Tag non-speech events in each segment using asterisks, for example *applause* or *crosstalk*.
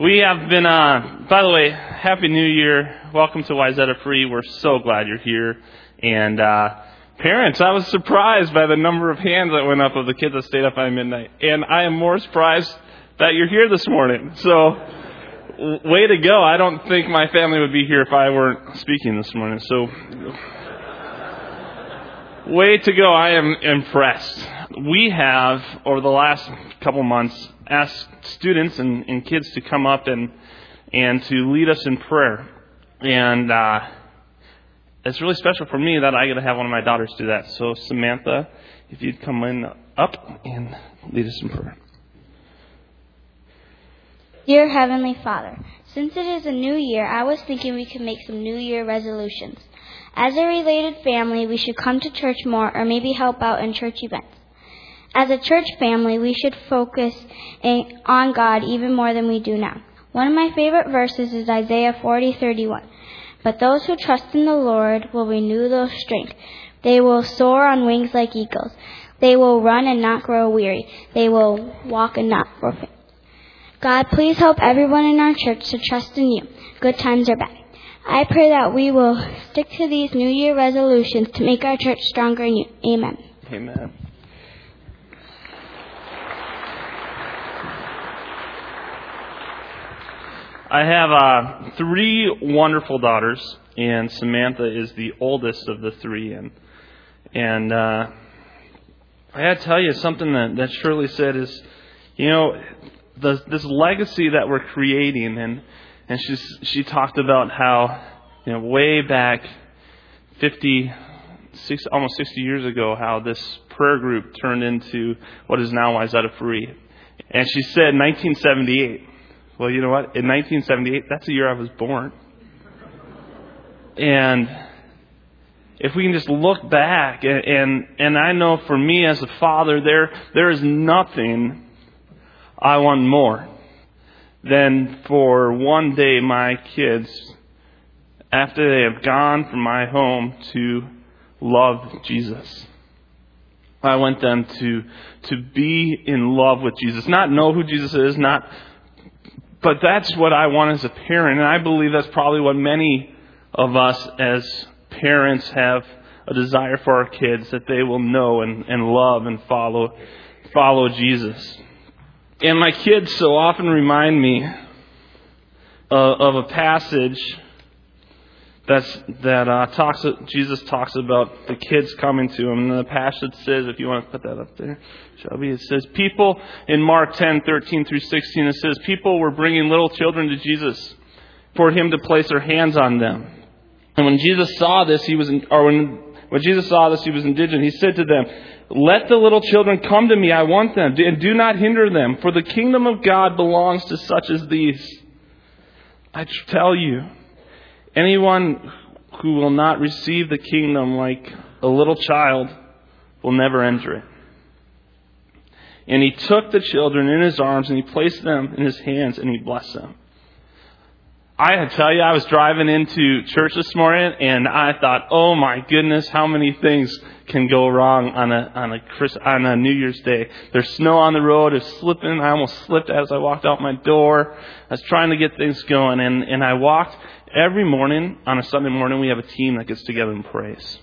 We have been, uh, by the way, Happy New Year. Welcome to Wayzata Free. We're so glad you're here. And, uh, parents, I was surprised by the number of hands that went up of the kids that stayed up by midnight. And I am more surprised that you're here this morning. So, way to go. I don't think my family would be here if I weren't speaking this morning. So, way to go. I am impressed. We have, over the last couple months, asked students and, and kids to come up and, and to lead us in prayer. And uh, it's really special for me that I get to have one of my daughters do that. So, Samantha, if you'd come in up and lead us in prayer. Dear Heavenly Father, since it is a new year, I was thinking we could make some New Year resolutions. As a related family, we should come to church more or maybe help out in church events. As a church family, we should focus on God even more than we do now. One of my favorite verses is Isaiah 40:31. But those who trust in the Lord will renew their strength. They will soar on wings like eagles. They will run and not grow weary. They will walk and not grow faint. God, please help everyone in our church to trust in you, good times are bad. I pray that we will stick to these New Year resolutions to make our church stronger. Amen. Amen. I have uh, three wonderful daughters, and Samantha is the oldest of the three. And and uh, I got to tell you something that that Shirley said is, you know, the, this legacy that we're creating, and and she she talked about how, you know, way back, fifty, six, almost sixty years ago, how this prayer group turned into what is now Wayzata Free, and she said 1978. Well, you know what? In 1978, that's the year I was born. And if we can just look back, and, and, and I know for me as a father, there, there is nothing I want more than for one day my kids, after they have gone from my home, to love Jesus. I want them to, to be in love with Jesus. Not know who Jesus is, not but that's what I want as a parent, and I believe that's probably what many of us as parents have a desire for our kids that they will know and, and love and follow follow Jesus. And my kids so often remind me uh, of a passage that's, that uh, talks. Jesus talks about the kids coming to him, and the passage says, if you want to put that up there, Shelby, it says, people in Mark 10, 13 through 16, it says, people were bringing little children to Jesus for him to place their hands on them. And when Jesus saw this, he was, or when when Jesus saw this, he was indignant. He said to them, Let the little children come to me. I want them, and do not hinder them, for the kingdom of God belongs to such as these. I tell you, anyone who will not receive the kingdom like a little child will never enter it. And he took the children in his arms and he placed them in his hands and he blessed them. I had tell you, I was driving into church this morning and I thought, oh my goodness, how many things can go wrong on a on a Chris, on a New Year's Day? There's snow on the road. It's slipping. I almost slipped as I walked out my door. I was trying to get things going, and and I walked every morning on a Sunday morning. We have a team that gets together and prays.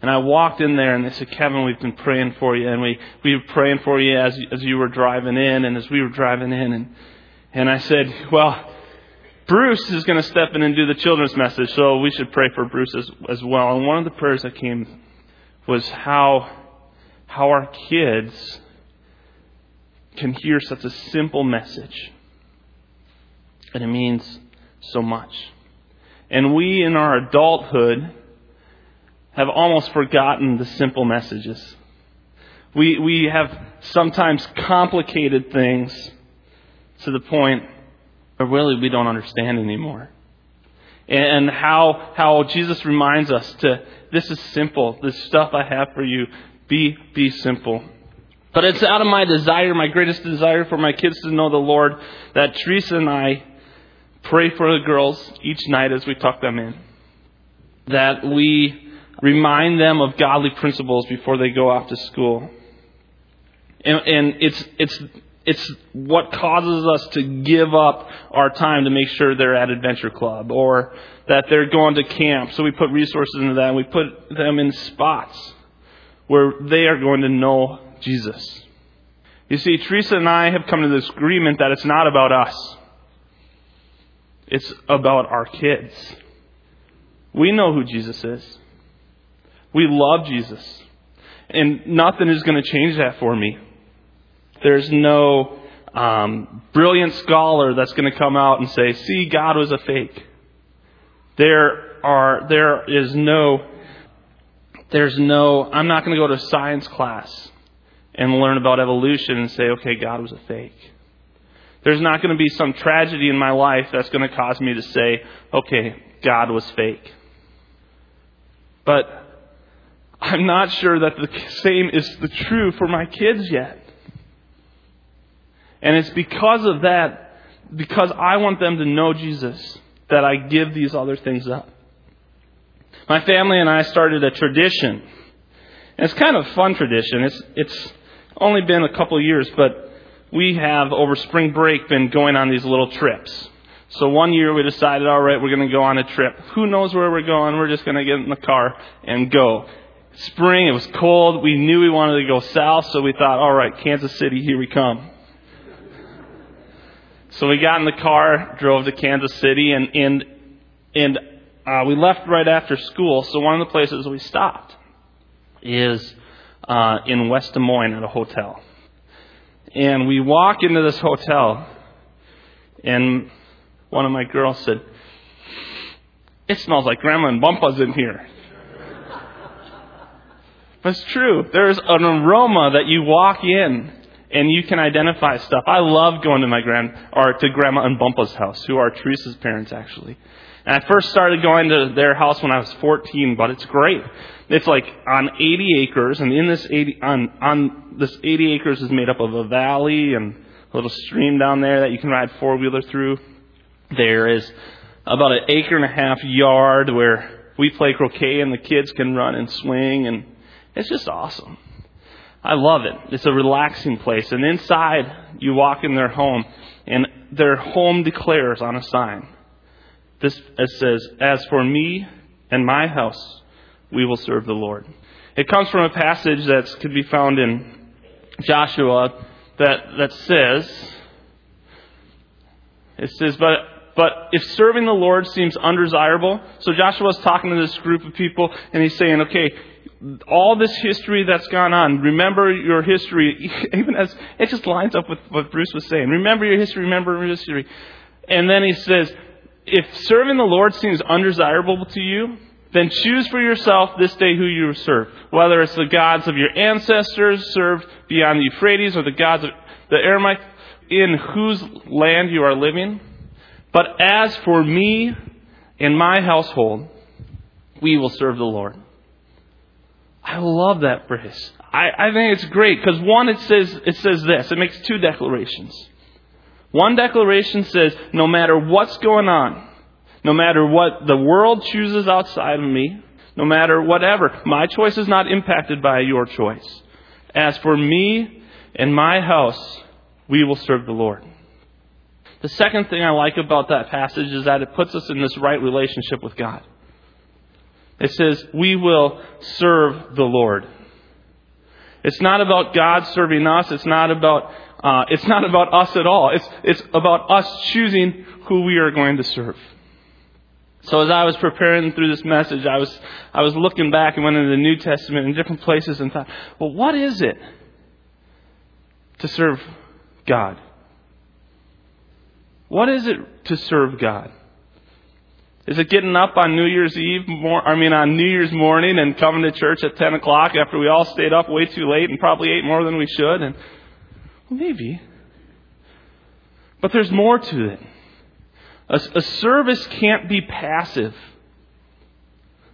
And I walked in there and they said, Kevin, we've been praying for you, and we we were praying for you as as you were driving in, and as we were driving in, and and I said, well Bruce is going to step in and do the children's message, so we should pray for Bruce as, as well. And one of the prayers that came was how, how our kids can hear such a simple message. And it means so much. And we in our adulthood have almost forgotten the simple messages. We, we have sometimes complicated things to the point but really we don't understand anymore. And how, how Jesus reminds us to, this is simple. This stuff I have for you, be, be simple. But it's out of my desire, my greatest desire for my kids to know the Lord, that Teresa and I pray for the girls each night as we tuck them in. That we remind them of godly principles before they go off to school. And, and it's, it's it's what causes us to give up our time to make sure they're at Adventure Club or that they're going to camp. So we put resources into that and we put them in spots where they are going to know Jesus. You see, Teresa and I have come to this agreement that it's not about us. It's about our kids. We know who Jesus is. We love Jesus. And nothing is going to change that for me. There's no um, brilliant scholar that's going to come out and say, see, God was a fake. There are, there is no, there's no, I'm not going to go to science class and learn about evolution and say, okay, God was a fake. There's not going to be some tragedy in my life that's going to cause me to say, okay, God was fake. But I'm not sure that the *laughs* same is the true for my kids yet. And it's because of that, because I want them to know Jesus, that I give these other things up. My family and I started a tradition. And it's kind of a fun tradition. It's, it's only been a couple years, but we have over spring break been going on these little trips. So one year we decided, all right, we're going to go on a trip. Who knows where we're going? We're just going to get in the car and go. Spring, it was cold. We knew we wanted to go south, so we thought, all right, Kansas City, here we come. So we got in the car, drove to Kansas City, and and and uh, we left right after school. So one of the places we stopped is uh, in West Des Moines at a hotel, and we walk into this hotel, and one of my girls said, "It smells like Grandma and Bumpa's in here." It's true. There's an aroma that you walk in and you can identify stuff. I love going to my grand or to Grandma and Bumpa's house, who are Teresa's parents actually. And I first started going to their house when I was 14, but it's great. It's like on 80 acres, and in this 80 on on this 80 acres is made up of a valley and a little stream down there that you can ride four wheeler through. There is about an acre and a half yard where we play croquet and the kids can run and swing, and it's just awesome. I love it. It's a relaxing place. And inside, you walk in their home, and their home declares on a sign. This it says, "As for me and my house, we will serve the Lord." It comes from a passage that could be found in Joshua that that says, "It says, but." But if serving the Lord seems undesirable, so Joshua's talking to this group of people and he's saying, okay, all this history that's gone on, remember your history, *laughs* even as it just lines up with what Bruce was saying. Remember your history, remember your history. And then he says, if serving the Lord seems undesirable to you, then choose for yourself this day who you serve. Whether it's the gods of your ancestors served beyond the Euphrates or the gods of the Amorites in whose land you are living. But as for me and my household, we will serve the Lord. I love that phrase. I, I think it's great because one, it says, it says this. It makes two declarations. One declaration says, no matter what's going on, no matter what the world chooses outside of me, no matter whatever, my choice is not impacted by your choice. As for me and my house, we will serve the Lord. The second thing I like about that passage is that it puts us in this right relationship with God. It says, we will serve the Lord. It's not about God serving us. It's not about, uh, it's not about us at all. It's, it's about us choosing who we are going to serve. So as I was preparing through this message, I was, I was looking back and went into the New Testament in different places and thought, well, what is it to serve God? What is it to serve God? Is it getting up on New Year's Eve, I mean on New Year's morning and coming to church at 10 o'clock after we all stayed up way too late and probably ate more than we should? And well, maybe. But there's more to it. A, a service can't be passive.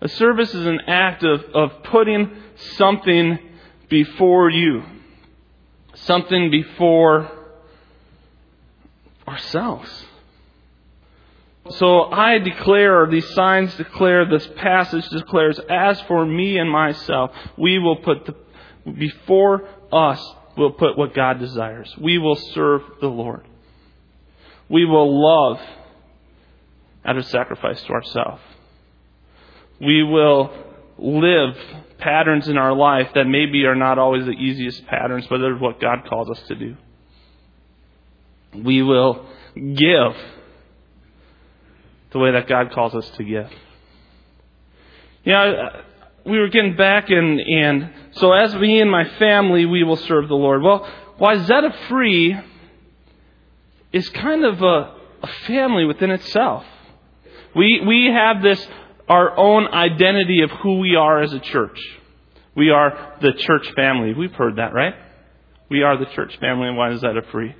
A service is an act of, of putting something before you, something before ourselves. So I declare, or these signs declare, this passage declares, as for me and myself, we will put the, before us we'll put what God desires. We will serve the Lord. We will love out of sacrifice to ourselves. We will live patterns in our life that maybe are not always the easiest patterns, but they're what God calls us to do. We will give the way that God calls us to give. You know, we were getting back and, and so as me and my family, we will serve the Lord. Well, Wayzata Free is kind of a, a family within itself. We, we have this, our own identity of who we are as a church. We are the church family. We've heard that, right? We are the church family, and Wayzata Free.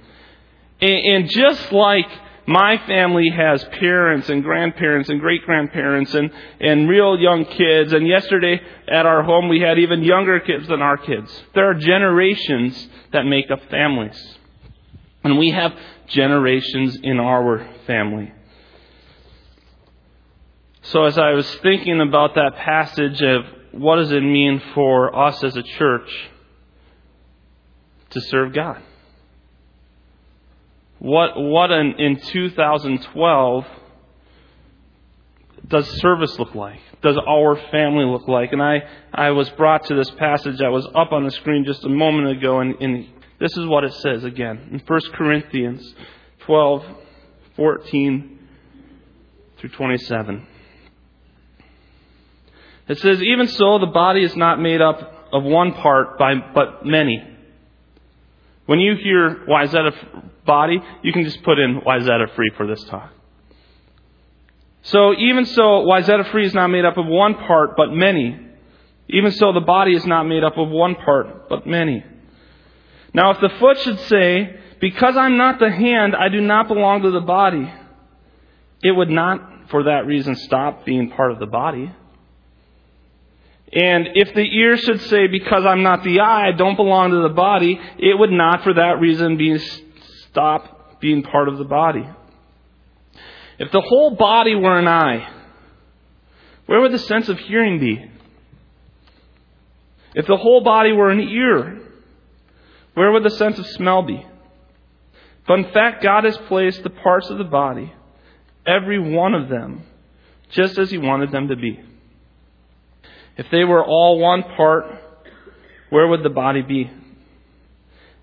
And, and just like my family has parents and grandparents and great grandparents and, and real young kids. And yesterday at our home, we had even younger kids than our kids. There are generations that make up families. And we have generations in our family. So as I was thinking about that passage of what does it mean for us as a church to serve God? What, what an, in 2012 does service look like? Does our family look like? And I, I was brought to this passage that was up on the screen just a moment ago, and, and this is what it says again in 1 Corinthians 12, 14 through 27. It says, Even so, the body is not made up of one part, by, but many. When you hear Wayzata body, you can just put in Wayzata free for this talk. So even so, Wayzata free is not made up of one part, but many. Even so, the body is not made up of one part, but many. Now, if the foot should say, Because I'm not the hand, I do not belong to the body, it would not, for that reason, stop being part of the body. And if the ear should say, because I'm not the eye, I don't belong to the body, it would not for that reason be stop being part of the body. If the whole body were an eye, where would the sense of hearing be? If the whole body were an ear, where would the sense of smell be? But in fact, God has placed the parts of the body, every one of them, just as He wanted them to be. If they were all one part, where would the body be?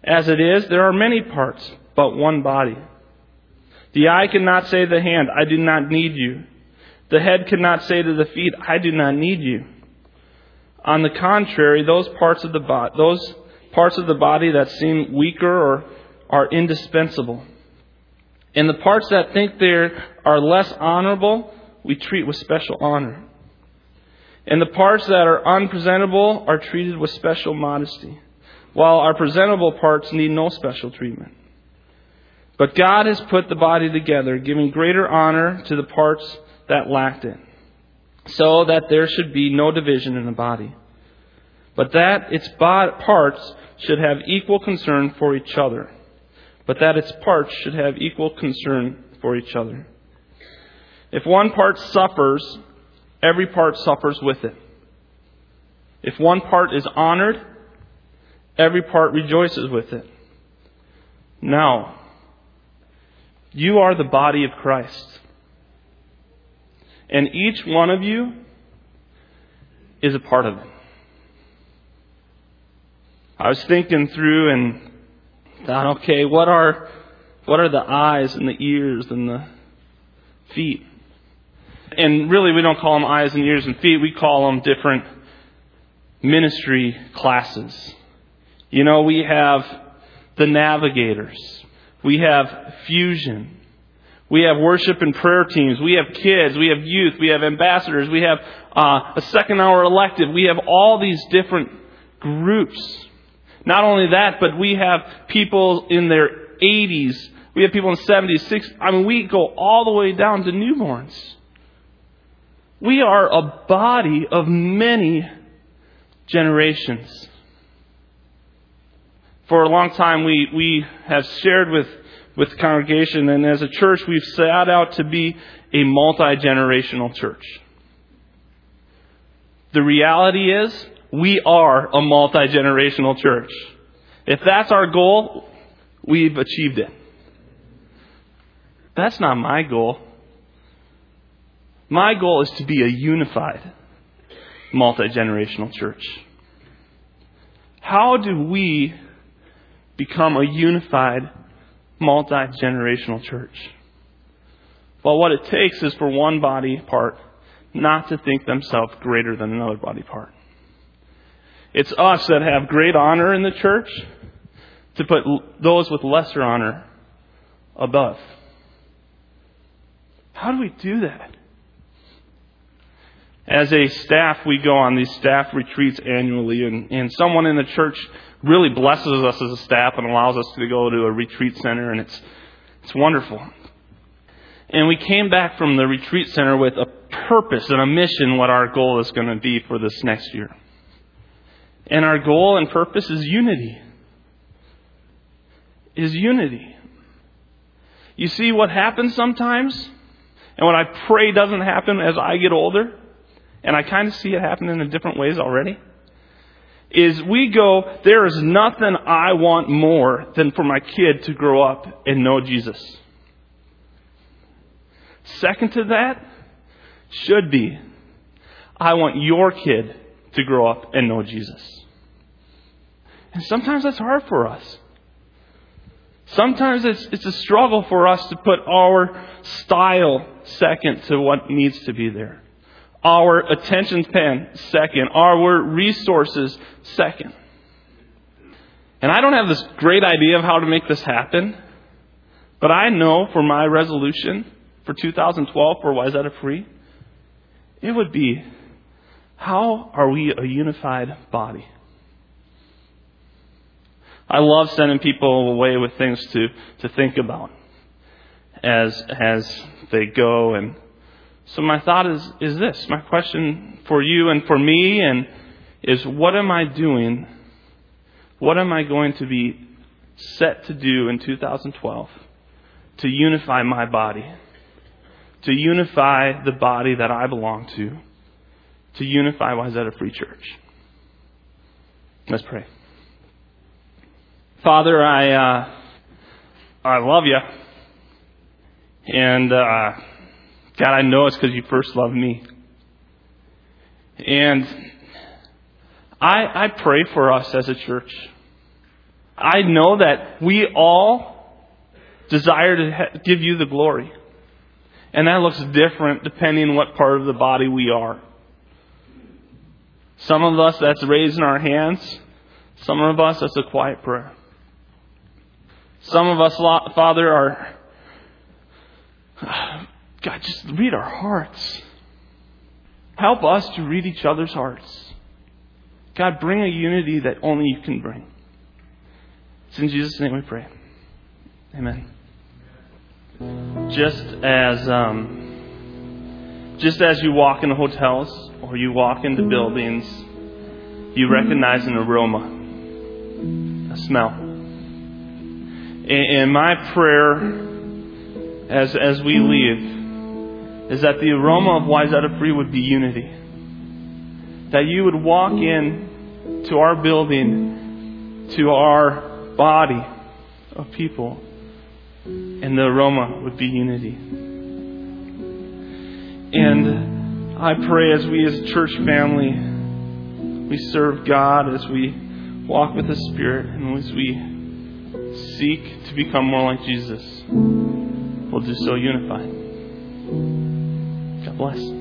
As it is, there are many parts, but one body. The eye cannot say to the hand, I do not need you. The head cannot say to the feet, I do not need you. On the contrary, those parts of the body, those parts of the body that seem weaker or are indispensable. And the parts that think they are less honorable, we treat with special honor. And the parts that are unpresentable are treated with special modesty, while our presentable parts need no special treatment. But God has put the body together, giving greater honor to the parts that lacked it, so that there should be no division in the body, but that its parts should have equal concern for each other, but that its parts should have equal concern for each other. If one part suffers, every part suffers with it. If one part is honored, every part rejoices with it. Now, you are the body of Christ. And each one of you is a part of it. I was thinking through and thought, okay, what are what are the eyes and the ears and the feet? And really we don't call them eyes and ears and feet, we call them different ministry classes. You know, we have the navigators, we have fusion, we have worship and prayer teams, we have kids, we have youth, we have ambassadors, we have uh, a second hour elective, we have all these different groups. Not only that, but we have people in their 80s, we have people in 70s, 60s. I mean, we go all the way down to newborns. We are a body of many generations. For a long time, we, we have shared with, with the congregation, and as a church, we've set out to be a multi generational church. The reality is, we are a multi generational church. If that's our goal, we've achieved it. That's not my goal. My goal is to be a unified, multi generational church. How do we become a unified, multi generational church? Well, what it takes is for one body part not to think themselves greater than another body part. It's us that have great honor in the church to put those with lesser honor above. How do we do that? As a staff, we go on these staff retreats annually, and, and someone in the church really blesses us as a staff and allows us to go to a retreat center, and it's, it's wonderful. And we came back from the retreat center with a purpose and a mission, what our goal is going to be for this next year. And our goal and purpose is unity. Is unity. You see what happens sometimes, and what I pray doesn't happen as I get older, and I kind of see it happening in different ways already, is we go, there is nothing I want more than for my kid to grow up and know Jesus. Second to that should be, I want your kid to grow up and know Jesus. And sometimes that's hard for us. Sometimes it's, it's a struggle for us to put our style second to what needs to be there. Our attention span second. Our resources second. And I don't have this great idea of how to make this happen, but I know for my resolution for 2012 for Wayzata Free, it would be how are we a unified body? I love sending people away with things to, to think about as, as they go. And so my thought is, is this. My question for you and for me and is what am I doing? What am I going to be set to do in 2012 to unify my body? To unify the body that I belong to? To unify Wayzata Free Church? Let's pray. Father, I uh, I love you, and uh, God, I know it's because you first loved me, and I I pray for us as a church. I know that we all desire to give you the glory, and that looks different depending on what part of the body we are. Some of us that's raising our hands. Some of us that's a quiet prayer. Some of us, Father, are. God, just read our hearts. Help us to read each other's hearts. God, bring a unity that only you can bring. It's in Jesus' name we pray. Amen. Just as um, just as you walk in the hotels or you walk into buildings, you recognize an aroma, a smell. And my prayer as, as we leave is that the aroma of Wayzata Free would be unity. That you would walk in to our building, to our body of people, and the aroma would be unity. And I pray as we as church family, we serve God, as we walk with the Spirit, and as we seek to become more like Jesus, we'll do so unified. God bless.